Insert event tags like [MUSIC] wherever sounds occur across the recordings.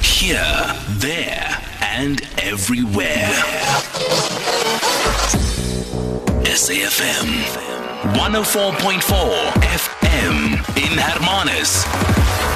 Here, there, and everywhere. SAFM 104.4 FM in Hermanus.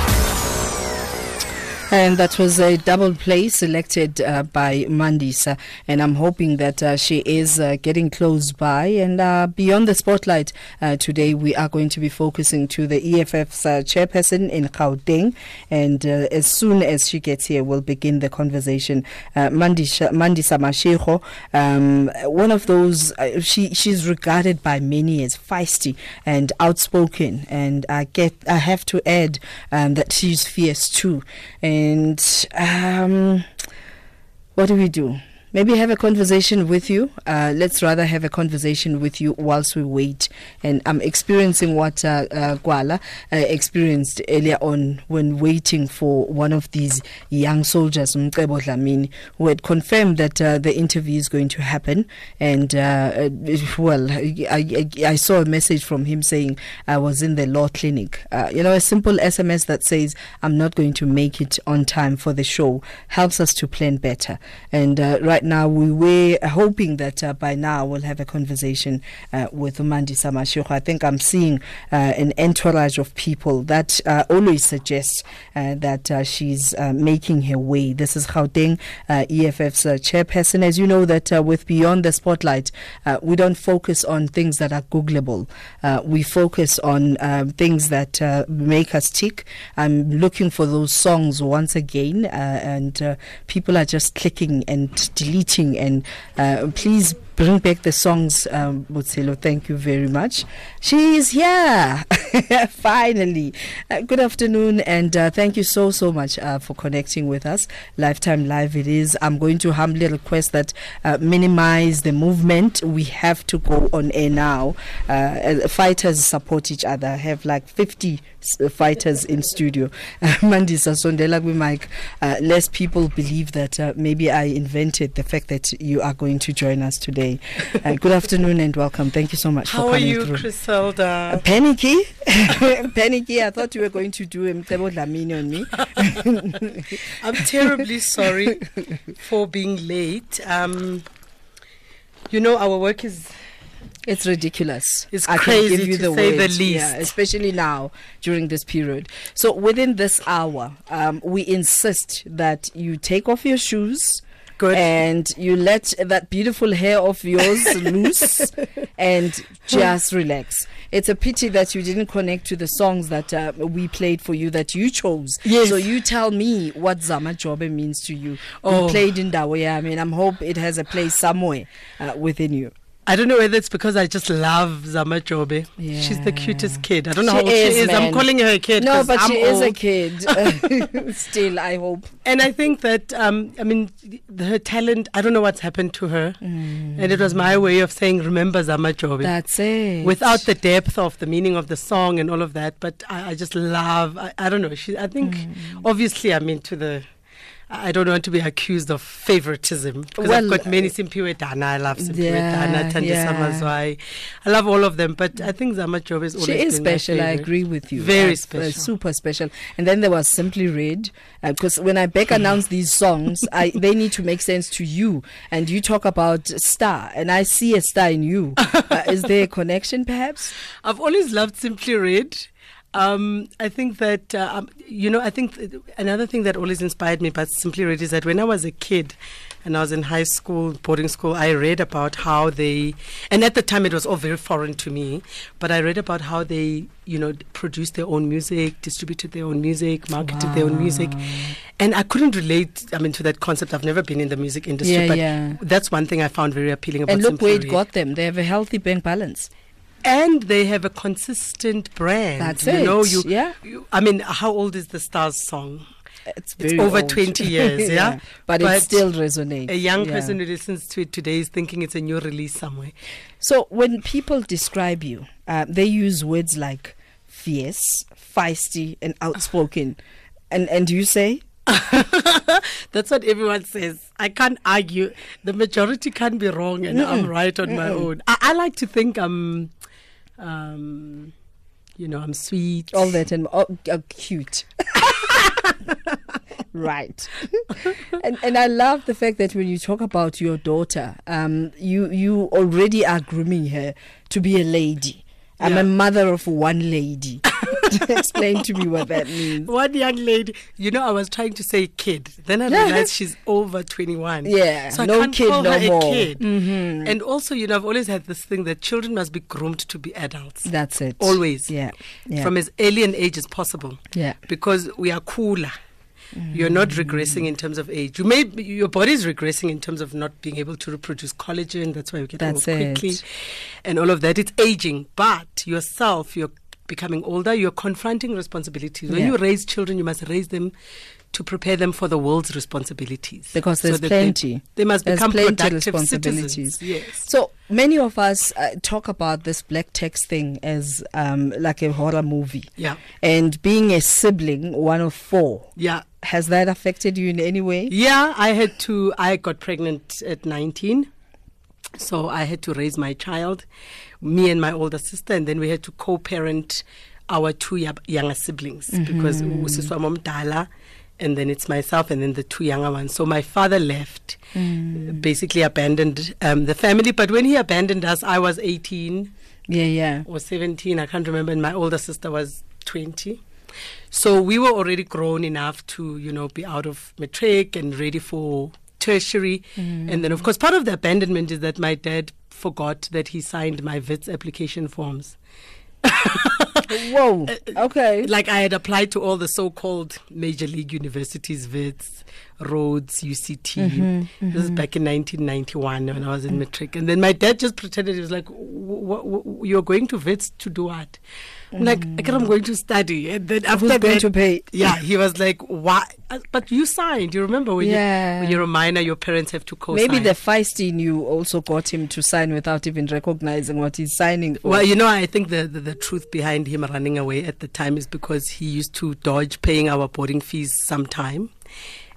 And that was a double play selected uh, by Mandisa. And I'm hoping that uh, she is uh, getting close by. And uh, beyond the spotlight, uh, today we are going to be focusing to the EFF's uh, chairperson in Gauteng. And as soon as she gets here, we'll begin the conversation. Mandisa, Mandisa Mashego, um, one of those, she, she's regarded by many as feisty and outspoken. And I, get, I have to add um, that she's fierce too. And and um, what do we do? Maybe have a conversation with you. Uh, let's rather have a conversation with you whilst we wait. And I'm experiencing what uh, uh, uh, experienced earlier on when waiting for one of these young soldiers, Mcebo Dlamini, who had confirmed that uh, the interview is going to happen. And, uh, well, I, I, I, saw a message from him saying, I was in the law clinic. You know, a simple SMS that says, I'm not going to make it on time for the show helps us to plan better. And right now we were hoping that uh, by now we'll have a conversation uh, with Mandisa Mashego. I think I'm seeing uh, an entourage of people that uh, always suggests uh, that uh, she's making her way. This is Gauteng EFF's chairperson. As you know, that with Beyond the Spotlight, we don't focus on things that are Googleable. we focus on things that make us tick. I'm looking for those songs once again, and people are just clicking and deleting deleting and uh, please bring back the songs, um. Thank you very much. She is here, [LAUGHS] finally. Uh, good afternoon, and uh, thank you so, so much uh, for connecting with us. Lifetime Live it is. I'm going to humbly request that uh, minimize the movement. We have to go on air now. Uh, fighters support each other. have like 50 fighters in studio. [LAUGHS] Mandisa Sondela Mike. Uh, less people believe that maybe I invented the fact that you are going to join us today today. Uh, good afternoon and welcome. Thank you so much How for coming through. How are you, Griselda? Uh, panicky? [LAUGHS] panicky. I thought you were going to do a table Dlamini on me. [LAUGHS] I'm terribly sorry for being late. Um, you know, our work is it's ridiculous. It's I crazy give you to the say word. the least. Yeah, especially now during this period. So within this hour, um, we insist that you take off your shoes Good. And you let that beautiful hair of yours [LAUGHS] loose and just relax. It's a pity that you didn't connect to the songs that uh, we played for you that you chose. Yes. So you tell me what Zama Jobe means to you. Oh. We played in Dawe. I mean, I'm hope it has a place somewhere uh, within you. I don't know whether it's because I just love Zama Jobe. Yeah. She's the cutest kid. I don't know she how old is, she is. Man. I'm calling her a kid. No, but I'm she old. is a kid. [LAUGHS] [LAUGHS] Still, I hope. And I think that, um, I mean, her talent, I don't know what's happened to her. Mm. And it was my way of saying, remember Zama Jobe. That's it. Without the depth of the meaning of the song and all of that. But I, I just love, I, I, don't know. She, I think, mm. obviously, I'm into the I don't want to be accused of favoritism because well, I've got many Simphiwe Dana. I love Simphiwe yeah, Dana, yeah. Mazwai. I love all of them, but I think Zama Jobe is always She is special. I agree with you. Very uh, special. Uh, super special. And then there was Simply Red because uh, when I back announce these songs, [LAUGHS] I they need to make sense to you. And you talk about star, and I see a star in you. [LAUGHS] Uh, is there a connection, perhaps? I've always loved Simply Red. Um, I think that, uh, um, you know, I think another thing that always inspired me but Simply Red is that when I was a kid and I was in high school, boarding school, I read about how they, and at the time it was all very foreign to me, but I read about how they, you know, produced their own music, distributed their own music, marketed wow. their own music. And I couldn't relate, I mean, to that concept. I've never been in the music industry, yeah, but yeah. that's one thing I found very appealing about And look where it got them. They have a healthy bank balance and they have a consistent brand. That's you it. Know, you, yeah. You, I mean, how old is the Stars song? It's, it's over old. [LAUGHS] 20 years, yeah? yeah. But, but, it still resonates. A young yeah. person who listens to it today is thinking it's a new release somewhere. So when people describe you, uh, they use words like fierce, feisty, and outspoken. [SIGHS] and and you say? [LAUGHS] That's what everyone says. I can't argue. The majority can be wrong, and Mm-mm. I'm right on Mm-mm. my own. I, I, like to think I'm, um, you know, I'm sweet. All that and oh, oh, cute. [LAUGHS] right. and and I love the fact that when you talk about your daughter, um, you you already are grooming her to be a lady. I'm Yeah. a mother of one lady. [LAUGHS] Explain to me what that means. One young lady, you know, I was trying to say kid. Then I realized she's over 21. Yeah, So I no can't kid call no her more. a kid. Mm-hmm. And also, you know, I've always had this thing that children must be groomed to be adults. That's it. Always. Yeah. Yeah. From as early an age as possible. Yeah. Because we are cooler. You're not regressing in terms of age. You may your body is regressing in terms of not being able to reproduce collagen. That's why you get That's old it. quickly, and all of that. It's aging, but yourself, you're becoming older. You're confronting responsibilities. When Yeah. you raise children, you must raise them to prepare them for the world's responsibilities. because there's they- plenty. They, must There's become productive responsibilities. citizens. Yes. So many of us uh, talk about this black tax thing as um, like a horror movie. Yeah. And being a sibling, one of four, Yeah. Has that affected you in any way? Yeah, I had to. I got pregnant at 19. So I had to raise my child, me and my older sister, and then we had to co parent our two younger siblings because usiswa momdala and then it's myself and then the two younger ones. So my father left, basically abandoned um, the family. But when he abandoned us, I was 18 Yeah, yeah. or 17, I can't remember, and my older sister was 20. So we were already grown enough to, you know, be out of matric and ready for tertiary. Mm. And then, of course, part of the abandonment is that my dad forgot that he signed my Wits application forms. [LAUGHS] Whoa. Uh, uh, okay. Like I had applied to all the so-called major league universities, Wits, Rhodes, UCT. This is back in 1991 when I was in matric. And then my dad just pretended he was like, "W- w- "You're going to Wits to do what?" I'm like, I I'm going to study. And then after Who's going to pay? Yeah, he was like, "Why?" Uh, But you signed. You remember when, Yeah. you, when you're a minor, your parents have to co-sign. Maybe the feisty in you also got him to sign without even recognizing what he's signing for. Well, you know, I think the, the, the truth behind him running away at the time is because he used to dodge paying our boarding fees sometime.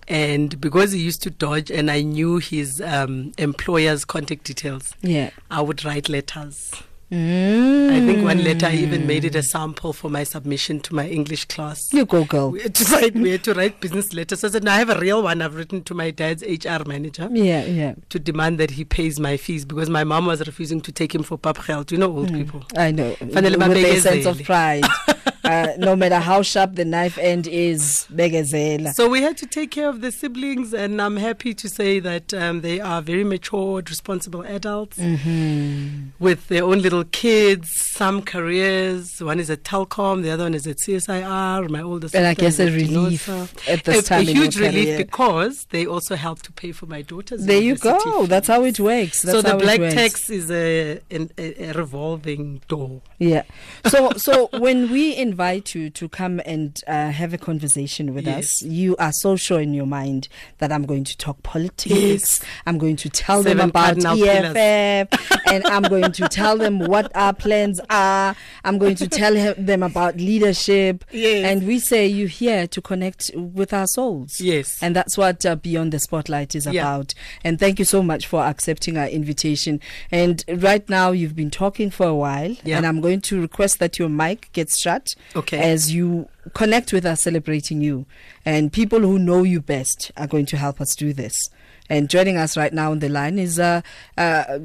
And because he used to dodge and I knew his um, employer's contact details, yeah. I would write letters. Mm. I think one letter I even made it a sample for my submission to my English class. You go, girl. We had to write, we had to write business letters. I said, no, I have a real one I've written to my dad's HR manager Yeah, yeah. to demand that he pays my fees because my mom was refusing to take him for pap health. You know, old Hmm. people. I know. Fanele With a sense of pride. [LAUGHS] uh, no matter how sharp the knife end is, begezela. So we had to take care of the siblings, and I'm happy to say that um, they are very matured, responsible adults Mm-hmm. with their own little kids, some careers. One is at Telkom, the other one is at CSIR. My older sister And I guess a relief at this a, time a huge relief because they also help to pay for my daughter's. There you go. That's how it works. That's so the black tax is a, an- a, a revolving door. Yeah. So so when we invite you to come and uh, have a conversation with us, you are so sure in your mind that I'm going to talk politics. Yes. I'm going to tell them about pillars. EFF and I'm going to tell them what our plans are. I'm going to tell them about leadership. Yes. And we say you're here to connect with our souls. Yes. And that's what uh, Beyond the Spotlight is Yeah. about. And thank you so much for accepting our invitation. And right now, you've been talking for a while, Yeah. and I'm going to request that your mic gets shut Okay. as you connect with us celebrating you. And people who know you best are going to help us do this. And joining us right now on the line is. Uh, uh,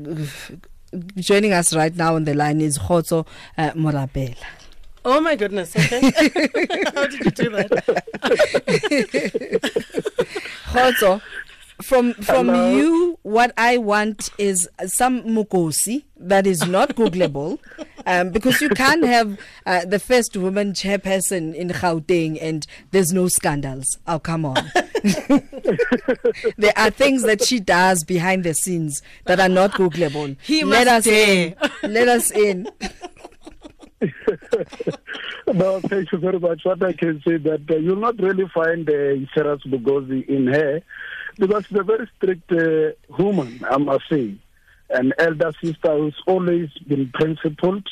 Joining us right now on the line is Khotso uh, Morabela. Oh my goodness. Okay. [LAUGHS] [LAUGHS] How did you do that? Khotso, from from Hello. you, what I want is some mukosi that is not [LAUGHS] Googleable, um, because you can't have uh, the first woman chairperson in Gauteng and there's no scandals. Oh, come on. [LAUGHS] there are things that she does behind the scenes that are not Googleable. He Let us in. Let us in. [LAUGHS] No, thank you very much. What I can say that uh, you'll not really find uh, Sheras Bugozi in her because she's a very strict uh, woman, I must say. An elder sister who's always been principled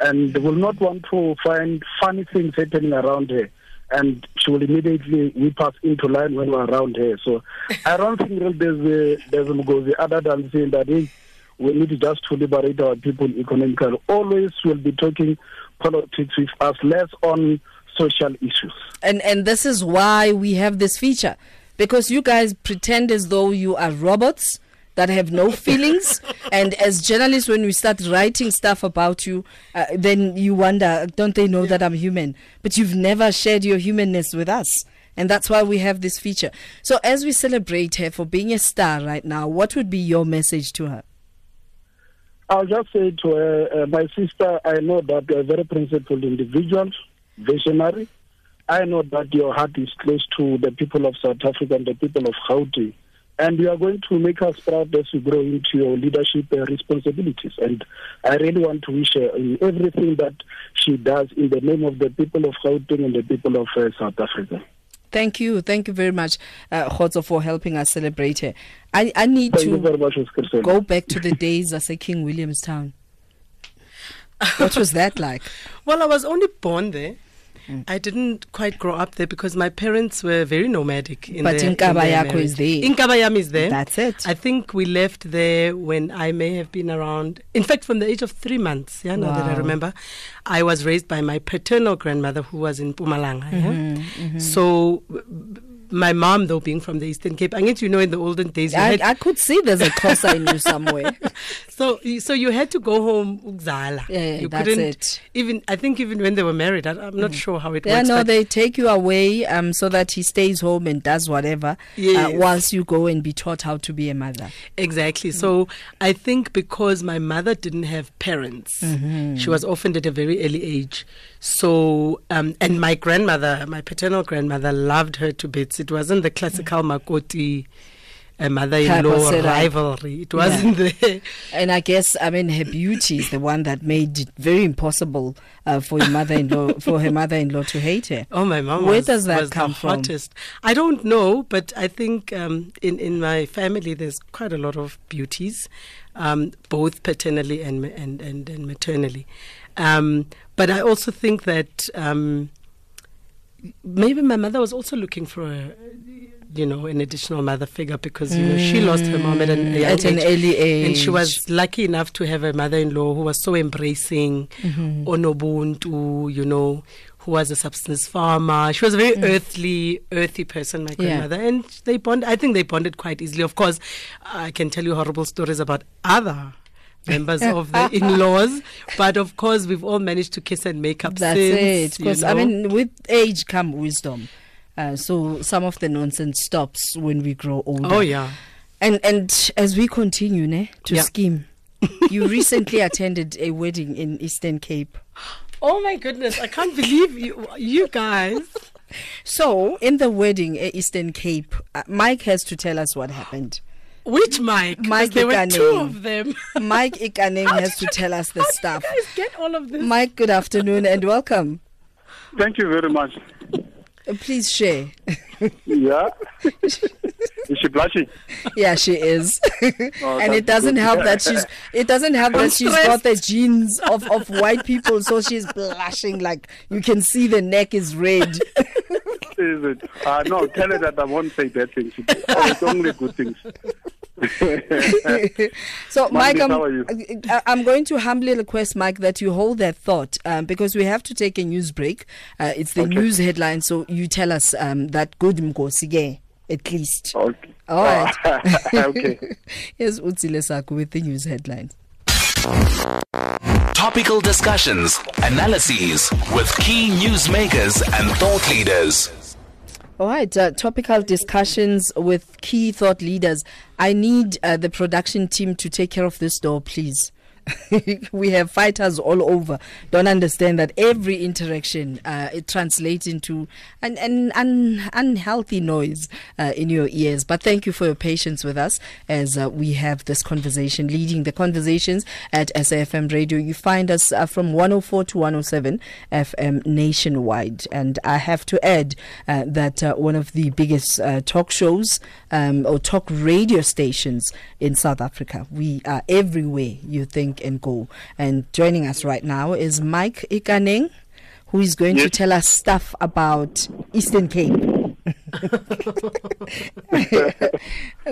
and will not want to find funny things happening around her. And she will immediately whip us into line when we're around her. So I don't think there's a, there's a Mugozi other than saying that, hey, we need just to liberate our people economically. Always we'll be talking politics with us, less on social issues. And and this is why we have this feature because you guys pretend as though you are robots that have no [LAUGHS] feelings and as journalists when we start writing stuff about you uh, then you wonder don't they know that I'm human? But you've never shared your humanness with us and that's why we have this feature. So as we celebrate her for being a star right now what would be your message to her? I'll just say to her, uh, my sister, I know that you're a very principled individual, visionary. I know that your heart is close to the people of South Africa and the people of Gauteng. And you are going to make us proud as you grow into your leadership uh, responsibilities. And I really want to wish her in everything that she does in the name of the people of Gauteng and the people of uh, South Africa. Thank you. Thank you very much, uh, Khotso, for helping us celebrate her. I, I need Thank you very to much, go back to the days as a King Williamstown. What was that like? [LAUGHS] Well, I was only born there. I didn't quite grow up there because my parents were very nomadic. In But their, Inkaba in their is there. Inkaba yam is there. That's it. I think we left there when I may have been around, in fact, from the age of three months. Yeah, now that I remember. I was raised by my paternal grandmother who was in Mpumalanga. Yeah? Mm-hmm, So, b- b- my mom, though, being from the Eastern Cape, I guess you know in the olden days, you I, had I could see there's a Xhosa in you somewhere. [LAUGHS] so so you had to go home ukzala. Yeah, you that's couldn't it. Mm. even I think even when they were married, I, I'm not sure how it Yeah, works. no, they take you away um, so that he stays home and does whatever uh, whilst you go and be taught how to be a mother. exactly. So I think because my mother didn't have parents, Mm-hmm. she was orphaned at a very early age. So um, and my grandmother, my paternal grandmother, loved her to bits. It wasn't the classical Makoti. A mother-in-law Type of setup. rivalry. It wasn't [LAUGHS] there. And I guess I mean her beauty is the one that made it very impossible uh, for your mother-in-law [LAUGHS] for her mother-in-law to hate her. Oh, my mom. Where was, does that come from? Hottest. I don't know, but I think um, in in my family there's quite a lot of beauties, um, both paternally and and and, and maternally. Um, but I also think that um, maybe my mother was also looking for a. You know, an additional mother figure because you know she lost her mom at an, a At an age. early age. and she was lucky enough to have a mother-in-law who was so embracing, Mm-hmm. onobuntu, you know, who was a substance farmer. She was a very earthly, earthy person, my Mm. Yeah. grandmother, and they bond. I think they bonded quite easily. Of course, I can tell you horrible stories about other. Members [LAUGHS] of the in-laws, but of course we've all managed to kiss and make up That's since. it. you Because I mean, with age come wisdom. Uh, so some of the nonsense stops when we grow older. oh yeah, And and as we continue ne, to Yeah. scheme, you recently attended a wedding in Eastern Cape. oh my goodness, I can't believe you, you guys. So in the wedding at Eastern Cape, uh, Mike has to tell us what happened. Which Mike? Mike there were two of them. [LAUGHS] Mike Ikaneng has to tell us the How stuff. did you guys get all of this? Mike, good afternoon and welcome. Thank you very much. Please share. Yeah. [LAUGHS] is she blushing? Yeah, she is. Oh, [LAUGHS] and it doesn't good. help that she's it doesn't help that she's stressed. got the genes of, of white people, so she's blushing like you can see the neck is red. Is it? Uh, no, tell her that I won't say bad things. Oh, it's only good things. [LAUGHS] So, Mike, I'm, how are you? I- I'm going to humbly request, Mike, that you hold that thought um, because we have to take a news break. Uh, it's the Okay. news headline, so you tell us um, that good Mkosige, at least. Okay. All right. [LAUGHS] okay. [LAUGHS] Here's Utsile Saku with the news headlines. Topical discussions, analyses with key newsmakers and thought leaders. All right, uh, topical discussions with key thought leaders. I need uh, the production team to take care of this door, please. [LAUGHS] we have fighters all over. Don't understand that every interaction uh, it translates into an, an, an unhealthy noise uh, in your ears. But thank you for your patience with us as uh, we have this conversation, leading the conversations at SAFM Radio. You find us uh, from 104 to 107 FM nationwide. And I have to add uh, that uh, one of the biggest talk shows um, or talk radio stations in South Africa. We are everywhere you think and go. And joining us right now is Mike Ikaneng, who is going to tell us stuff about Eastern Cape. [LAUGHS]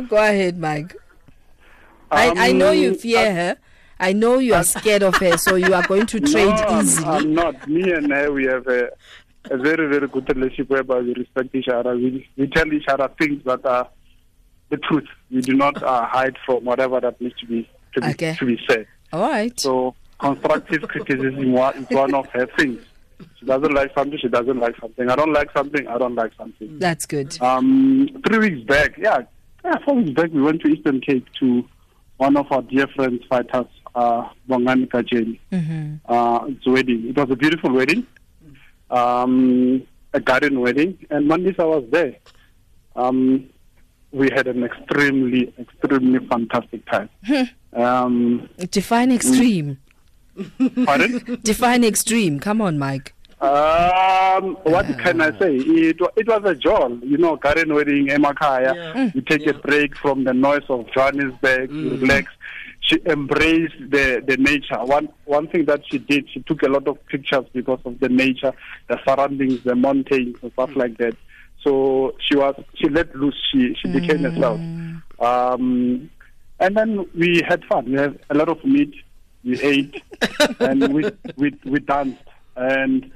go ahead, Mike. I, I know you Um, fear her. I know you are scared of her, so you are going to [LAUGHS] trade no, I'm- easily. I'm not. Me and her, we have a a very, very good relationship whereby we respect each other. We, we tell each other things that are the truth. We do not uh, hide from whatever that needs to be to be, Okay. to be said. All right. So constructive criticism is one of her things. She doesn't like something, she doesn't like something. I don't like something, I don't like something. That's good. Um, three weeks back, yeah, yeah, four weeks back, we went to Eastern Cape to one of our dear friends, fighters, uh, Bongani Kajeni. Mm-hmm. Uh, it's wedding. It was a beautiful wedding, um, a garden wedding, and Mondays I was there. Um, we had an extremely, extremely fantastic time. Um, Define extreme. pardon? [LAUGHS] Define extreme. Come on, Mike. Um, what can I say? It, it was a joy, you know, garden wedding, Emakaya. Yeah. You take a break from the noise of Johannesburg, you relax. She embraced the, the nature. One one thing that she did, she took a lot of pictures because of the nature, the surroundings, the mountains and stuff like that. So she was she let loose. She she became herself. Um, and then we had fun. We had a lot of meat. We ate, [LAUGHS] and we we we danced. And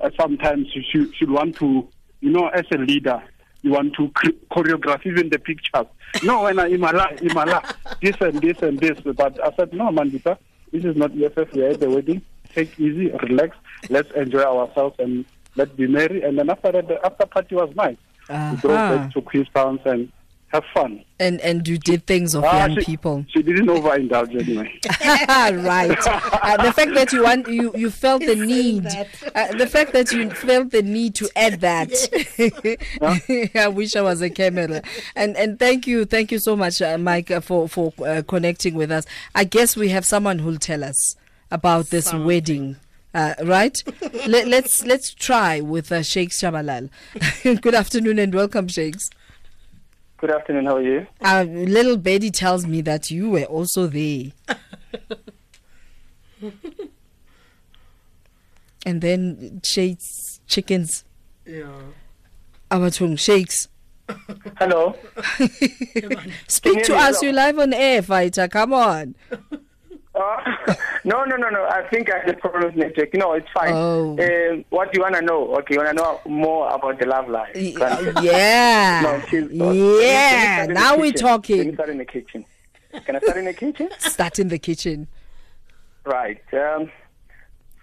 uh, sometimes you should, should want to, you know, as a leader, you want to choreograph even the pictures. No, when I in my life, in my life, this and this and this. But I said, no, Mandita, this is not EFF. We're at the wedding. Take easy, relax. Let's enjoy ourselves and let's be merry. And then after that, the after party was nice. We drove Uh-huh. back to Queenstown and have fun. And and you did things of Ah, young she, people. She didn't overindulge anyway. [LAUGHS] right. Uh, the fact that you want you you felt the need, uh, the fact that you felt the need to add that. [LAUGHS] I wish I was a camera. And and thank you, thank you so much, uh, Mike, uh, for for uh, connecting with us. I guess we have someone who'll tell us about this wedding. Uh, right? [LAUGHS] Let, let's let's try with uh, Sheikh Shabalal. Good afternoon and welcome, Sheikhs. Good afternoon. How are you? Uh, little Betty tells me that you were also there. [LAUGHS] and then shakes chickens. Yeah. Our Abatung shakes. Hello. [LAUGHS] Speak to us. now? You live on air, fighter. Come on. [LAUGHS] Uh, [LAUGHS] no, no, no, no. I think I had a problem with network. No, it's fine. Oh. Um, what do you want to know? Okay, you want to know more about the love life? [LAUGHS] Yeah. No, she's, yeah. Let me start in the Now we're kitchen. Let me talking. start in the kitchen. Can I start in the kitchen? [LAUGHS] Start in the kitchen. Right. Um,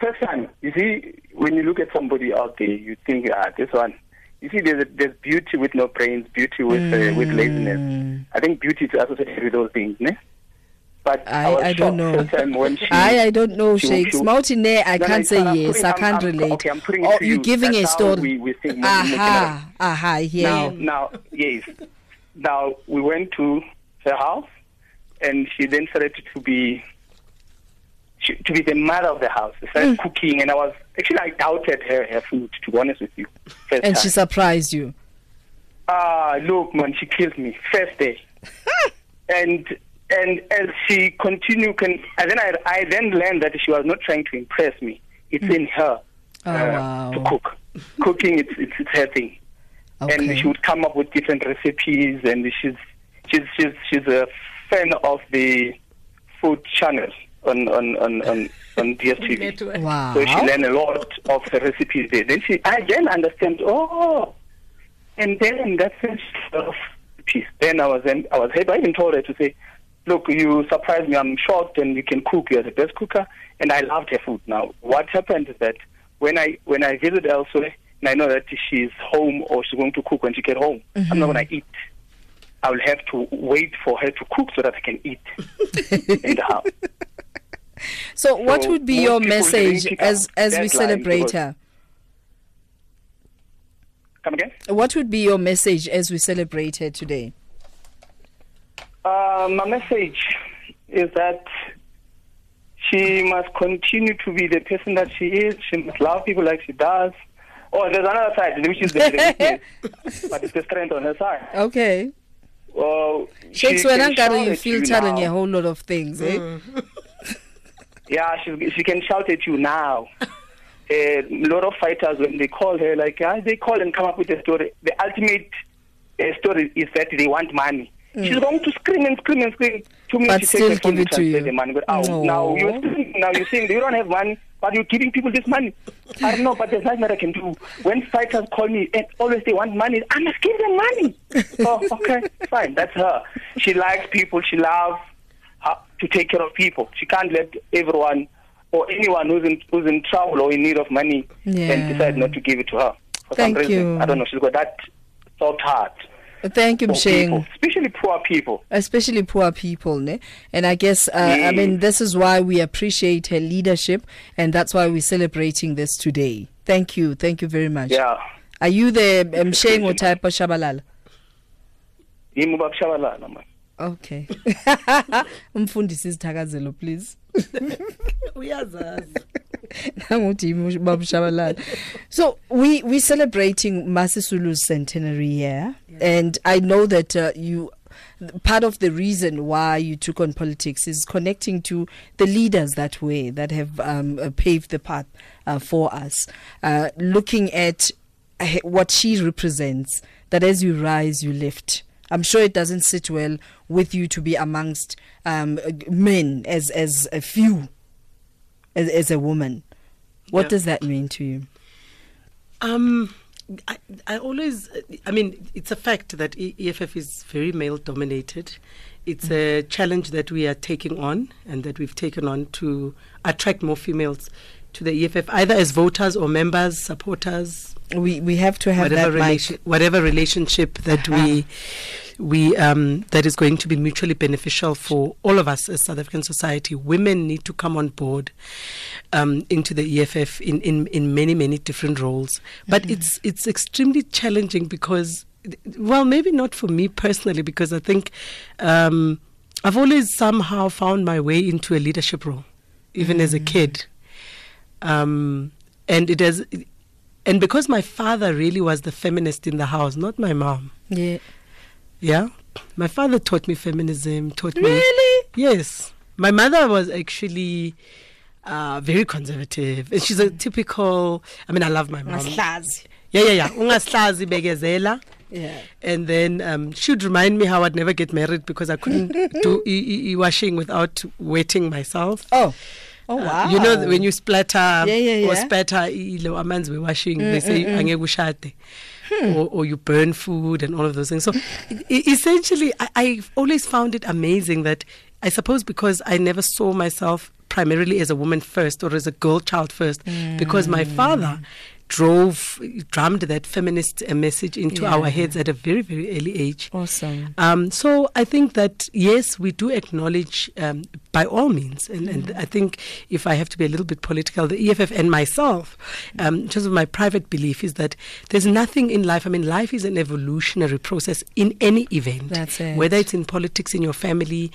first time, you see, when you look at somebody out there, you think, ah, this one. You see, there's, there's beauty with no brains, beauty with uh, with Mm. laziness. I think beauty is associated with those things, ne? But I- I don't know. When she, I I don't know, she- Shakes. she- I No, no, can't it's say. I'm yes. putting- I can't I'm- relate. okay, I'm putting oh, you're giving a story. we- we think aha, aha, hear Now, now, yes. Now we went to her house, and she then started to be she, to be the mother of the house. She Mm. started cooking, and I was actually I doubted her her food. To be honest with you, first And time. she surprised you. Ah, look, man, she killed me first day. [LAUGHS] and and as she continued, can and then I I then learned that she was not trying to impress me. It's in her Oh, uh, wow. to cook. [LAUGHS] Cooking, it's, it's it's her thing. And she would come up with different recipes, and she's she's she's she's a fan of the food channels on on on on, on [LAUGHS] DSTV. Network. Wow. So she learned a lot of the recipes there. Then she, I then understand. Oh, and then that's of piece. Then I was then I was happy. I even told her to say, "Look, you surprised me. I'm shocked, and you can cook. You're the best cooker." And I loved her food. Now, what happened is that when I when I visit elsewhere, and I know that she's home or she's going to cook when she get home, I'm not mm-hmm. going to eat. I will have to wait for her to cook so that I can eat in the house. So, what So would be your message as as we celebrate her? Come again? What would be your message as we celebrate her today? Uh, my message is that she must continue to be the person that she is. She must love people like she does. Oh, there's another side, which is the, [LAUGHS] the weakness, but it's the strength on her side. Okay. Oh, Shakes she when I'm gonna you at feel telling now. a whole lot of things, eh? [LAUGHS] Yeah, she, she can shout at you now. [LAUGHS] A lot of fighters, when they call her, like, ah, they call and come up with a story. The ultimate uh, story is that they want money. She's going to scream and scream and scream. Two Mm. But she still takes give it to you. The money. But, oh, No. now you're saying, now you're saying you don't have money. but you're giving people this money. I don't know, but there's nothing that I can do. When fighters call me and always they want money, I must give them money. [LAUGHS] oh, okay, fine. That's her. She likes people. She loves to take care of people. She can't let everyone or anyone who's in who's in trouble or in need of money Yeah. and decide not to give it to her for Thank some reason. you. I don't know. She's got that soft heart Thank you, for Msheng. especially poor people. especially poor people ne? and i guess uh, i mean this is why we appreciate her leadership and that's why we're celebrating this today thank you thank you very much Yeah. are you the msheng or type of shabalala Yimi ubaba Shabalala, man. okay [LAUGHS] umfundisi izithakazelo please [LAUGHS] uyazazi [LAUGHS] nangokuthi yimi ubaba shabalala. So we we celebrating masisulu's centenary year. And i know that uh, you part of the reason why you took on politics is connecting to the leaders that way that have um, uh, paved the path uh, for us. Uh, looking at uh, what she represents that as you rise you lift. I'm sure it doesn't sit well with you to be amongst um, men as as a few as, as a woman. What Yeah. does that mean to you? Um, I, I always, I mean, it's a fact that EFF is very male dominated. It's a challenge that we are taking on and that we've taken on to attract more females to the EFF, either as voters or members, supporters, We we have to have whatever that relation, whatever relationship that we we um, that is going to be mutually beneficial for all of us as South African society. Women need to come on board um, into the EFF in, in, in many many different roles, but Mm-hmm. it's it's extremely challenging because, well, maybe not for me personally because I think um, I've always somehow found my way into a leadership role, even as a Mm. kid um, and it has and because my father really was the feminist in the house not my mom Yeah. yeah my father taught me feminism taught me Really? yes my mother was actually uh, very conservative and she's a typical i mean i love my mom yeah yeah yeah ungaslazi Yeah. and then um, she'd remind me how I'd never get married because I couldn't [LAUGHS] do e- e- washing without wetting myself. Oh. Oh Uh, wow. you know when you splatter Yeah, yeah, or yeah. spatter ilo amanzi we washing they say mm, mm, mm. angeke ushade. Hmm. Or, or you burn food and all of those things. So essentially I, I've always found it amazing that I suppose because I never saw myself primarily as a woman first or as a girl child first because my father drove drummed that feminist uh, message into our heads at a very very early age Awesome. um, so I think that yes, we do acknowledge um, by all means, and, and I think if I have to be a little bit political, the EFF and myself, um, in terms of my private belief, is that there's nothing in life. I mean, life is an evolutionary process in any event, That's it. whether it's in politics, in your family,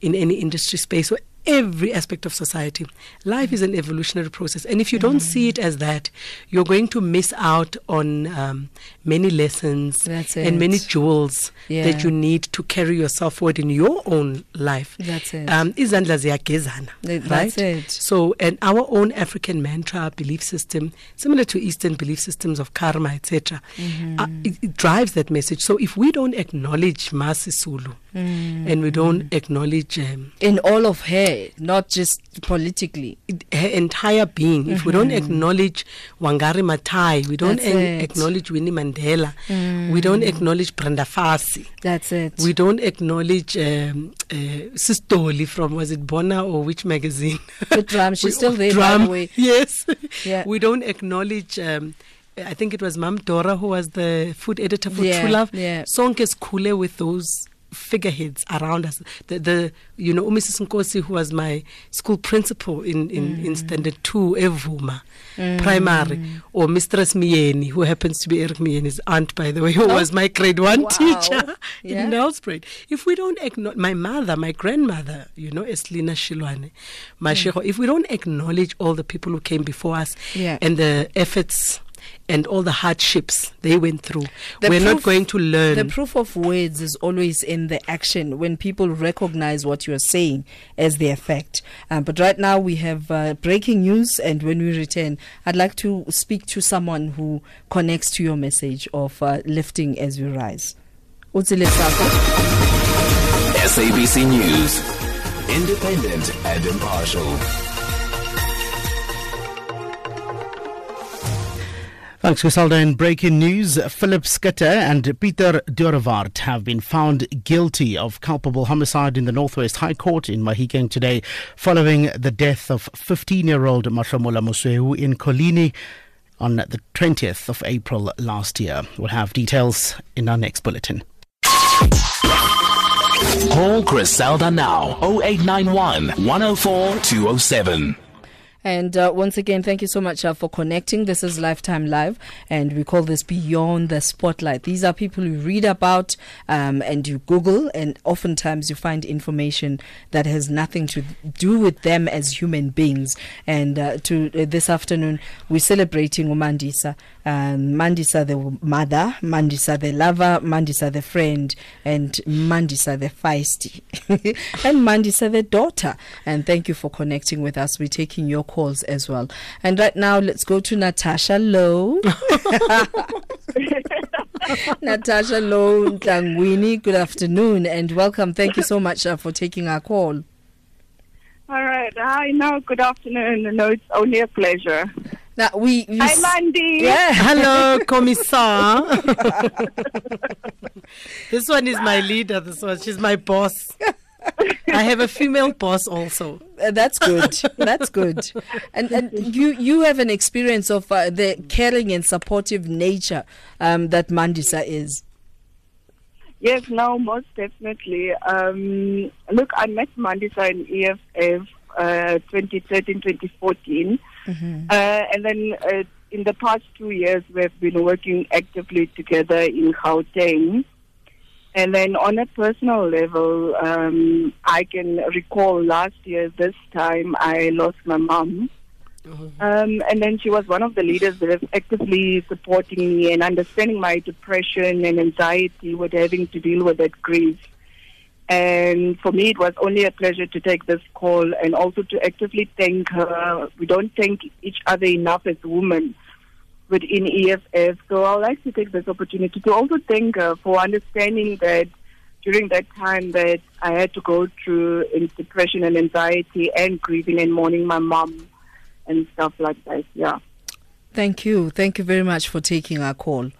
in any industry space, or every aspect of society. Life is an evolutionary process, and if you don't see it as that, you're going to miss out on um, many lessons and many jewels Yeah. that you need to carry yourself forward in your own life. That's it. Um, right? that's it. So, and our own African mantra belief system, similar to Eastern belief systems of karma, etc., Mm-hmm. uh, it, it drives that message. So, if we don't acknowledge Masisulu Mm. and we don't acknowledge um, In all of her, not just politically. it- her entire being, if we don't acknowledge Wangari Maathai, we don't Mm-hmm. En- acknowledge Winnie Mandela, we don't acknowledge Brenda Fassie. That's it. We don't acknowledge um, uh, Sistoli from was it Bona or which magazine? The drum, [LAUGHS] she's still there, by the way. Yes. Yeah. We don't acknowledge. Um, I think it was Mam Dora who was the food editor for Yeah, True Love. yeah. Sonke is cooler with those figureheads around us. The, the you know Mrs. Nkosi who was my school principal in in, in Mm. standard two Evuma primary or Mistress Miyeni who happens to be Eric Miyeni's aunt by the way who was my grade one Wow. teacher [LAUGHS] Yeah. in Nelspruit. If we don't acknowledge my mother, my grandmother, you know, Eslina Shilwane, my shekho, if we don't acknowledge all the people who came before us Yeah. and the efforts and all the hardships they went through, The we're not going to learn. The proof of words is always in the action when people recognize what you are saying as the effect. Um, but right now we have uh, breaking news, and when we return, I'd like to speak to someone who connects to your message of uh, lifting as we rise. Utsile Sako. SABC News. Independent and impartial. Thanks, Griselda. In breaking news, Philip Schutte and Peter Doorewaard have been found guilty of culpable homicide in the Northwest High Court in Mahikeng today, following the death of 15-year-old Mahlomola Mosweu in Coligny on the 20th of April last year. We'll have details in our next bulletin. Call Griselda now 0891 104 207. And uh, once again, thank you so much uh, for connecting. This is Lifetime Live, and we call this Beyond the Spotlight. These are people you read about um, and you Google, and oftentimes you find information that has nothing to do with them as human beings. And uh, to uh, this afternoon, we're celebrating Umandisa. Um, Mandisa the mother, Mandisa the lover, Mandisa the friend, and Mandisa the feisty, [LAUGHS] and Mandisa the daughter. And thank you for connecting with us. We're taking your calls as well. And right now, let's go to Natasha Lowe. [LAUGHS] Natasha Lowe Tlangwini, good afternoon and welcome. Thank you so much uh, for taking our call. All right. Hi, no, good afternoon. No, it's only a pleasure. Now we, we Hi, s- Mandy. yeah. [LAUGHS] Hello, Commissar. [LAUGHS] this one is my leader. This one, she's my boss. I have a female boss also. Uh, that's good. That's good. And and you you have an experience of uh, the caring and supportive nature um, that Mandisa is. Yes, no, most definitely. Um, look, I met Mandisa in EFF uh, 2013, 2014. Uh, and then uh, in the past two years, we've been working actively together in Gauteng. And then on a personal level, um, I can recall last year, this time, I lost my mom. Um, and then she was one of the leaders that was actively supporting me and understanding my depression and anxiety with having to deal with that grief. And for me, it was only a pleasure to take this call and also to actively thank her. We don't thank each other enough as women within EFF. So I'd like to take this opportunity to also thank her for understanding that during that time that I had to go through depression and anxiety and grieving and mourning my mom and stuff like that. Yeah. Thank you. Thank you very much for taking our call.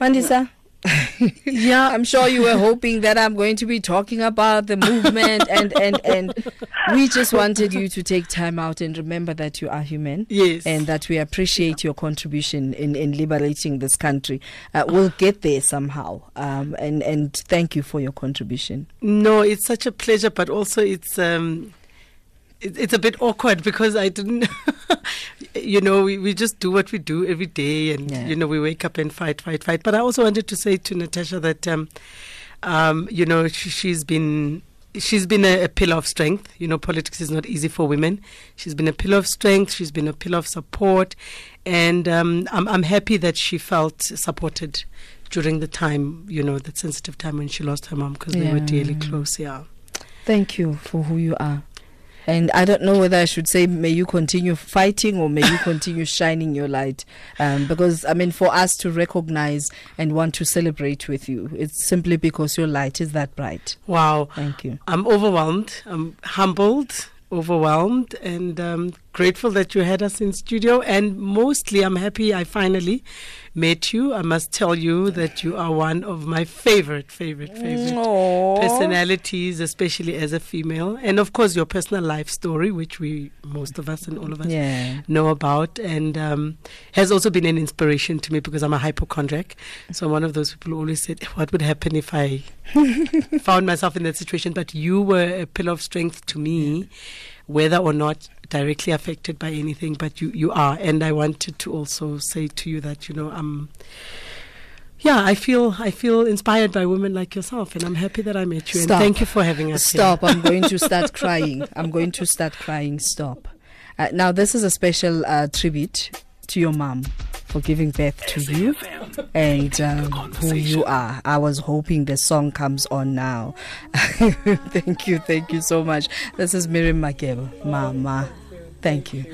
Mandisa, Yeah, [LAUGHS] I'm sure you were hoping that I'm going to be talking about the movement [LAUGHS] and, and, and we just wanted you to take time out and remember that you are human. Yes. And that we appreciate your contribution in, in liberating this country. Uh, we'll get there somehow. Um, and, and thank you for your contribution. No, it's such a pleasure, but also it's um, it's a bit awkward because I didn't, [LAUGHS] you know, we, we just do what we do every day, and Yeah. you know, we wake up and fight, fight, fight. But I also wanted to say to Natasha that, um, um, you know, she, she's been. She's been a, a pillar of strength. You know, politics is not easy for women. She's been a pillar of strength. She's been a pillar of support, and um, I'm, I'm happy that she felt supported during the time, you know, that sensitive time when she lost her mom because they were Yeah. dearly close. Yeah. Thank you for who you are. And I don't know whether I should say, may you continue fighting or may you [LAUGHS] continue shining your light. Um, because, I mean, for us to recognize and want to celebrate with you, it's simply because your light is that bright. Wow. Thank you. I'm overwhelmed. I'm humbled, overwhelmed, and um, grateful that you had us in studio. And mostly, I'm happy I finally met you. I must tell you that you are one of my favorite, favorite, favorite Aw. personalities, especially as a female. And of course, your personal life story, which we, most of us and all of us, Yeah. know about and um, has also been an inspiration to me because I'm a hypochondriac. So I'm one of those people who always said, What would happen if I [LAUGHS] found myself in that situation? But you were a pillar of strength to me, whether or not directly affected by anything, but you, you are. And I wanted to also say to you that, you know, I'm. Yeah, I feel I feel inspired by women like yourself, and I'm happy that I met you. Stop. And thank you for having us. Stop. I'm going to start crying. I'm going to start crying. Stop. Uh, now, this is a special uh, tribute to your mom for giving birth to you and um, who you are. I was hoping the song comes on now. [LAUGHS] thank you. Thank you so much. This is Miriam Makeba. Mama. Thank you.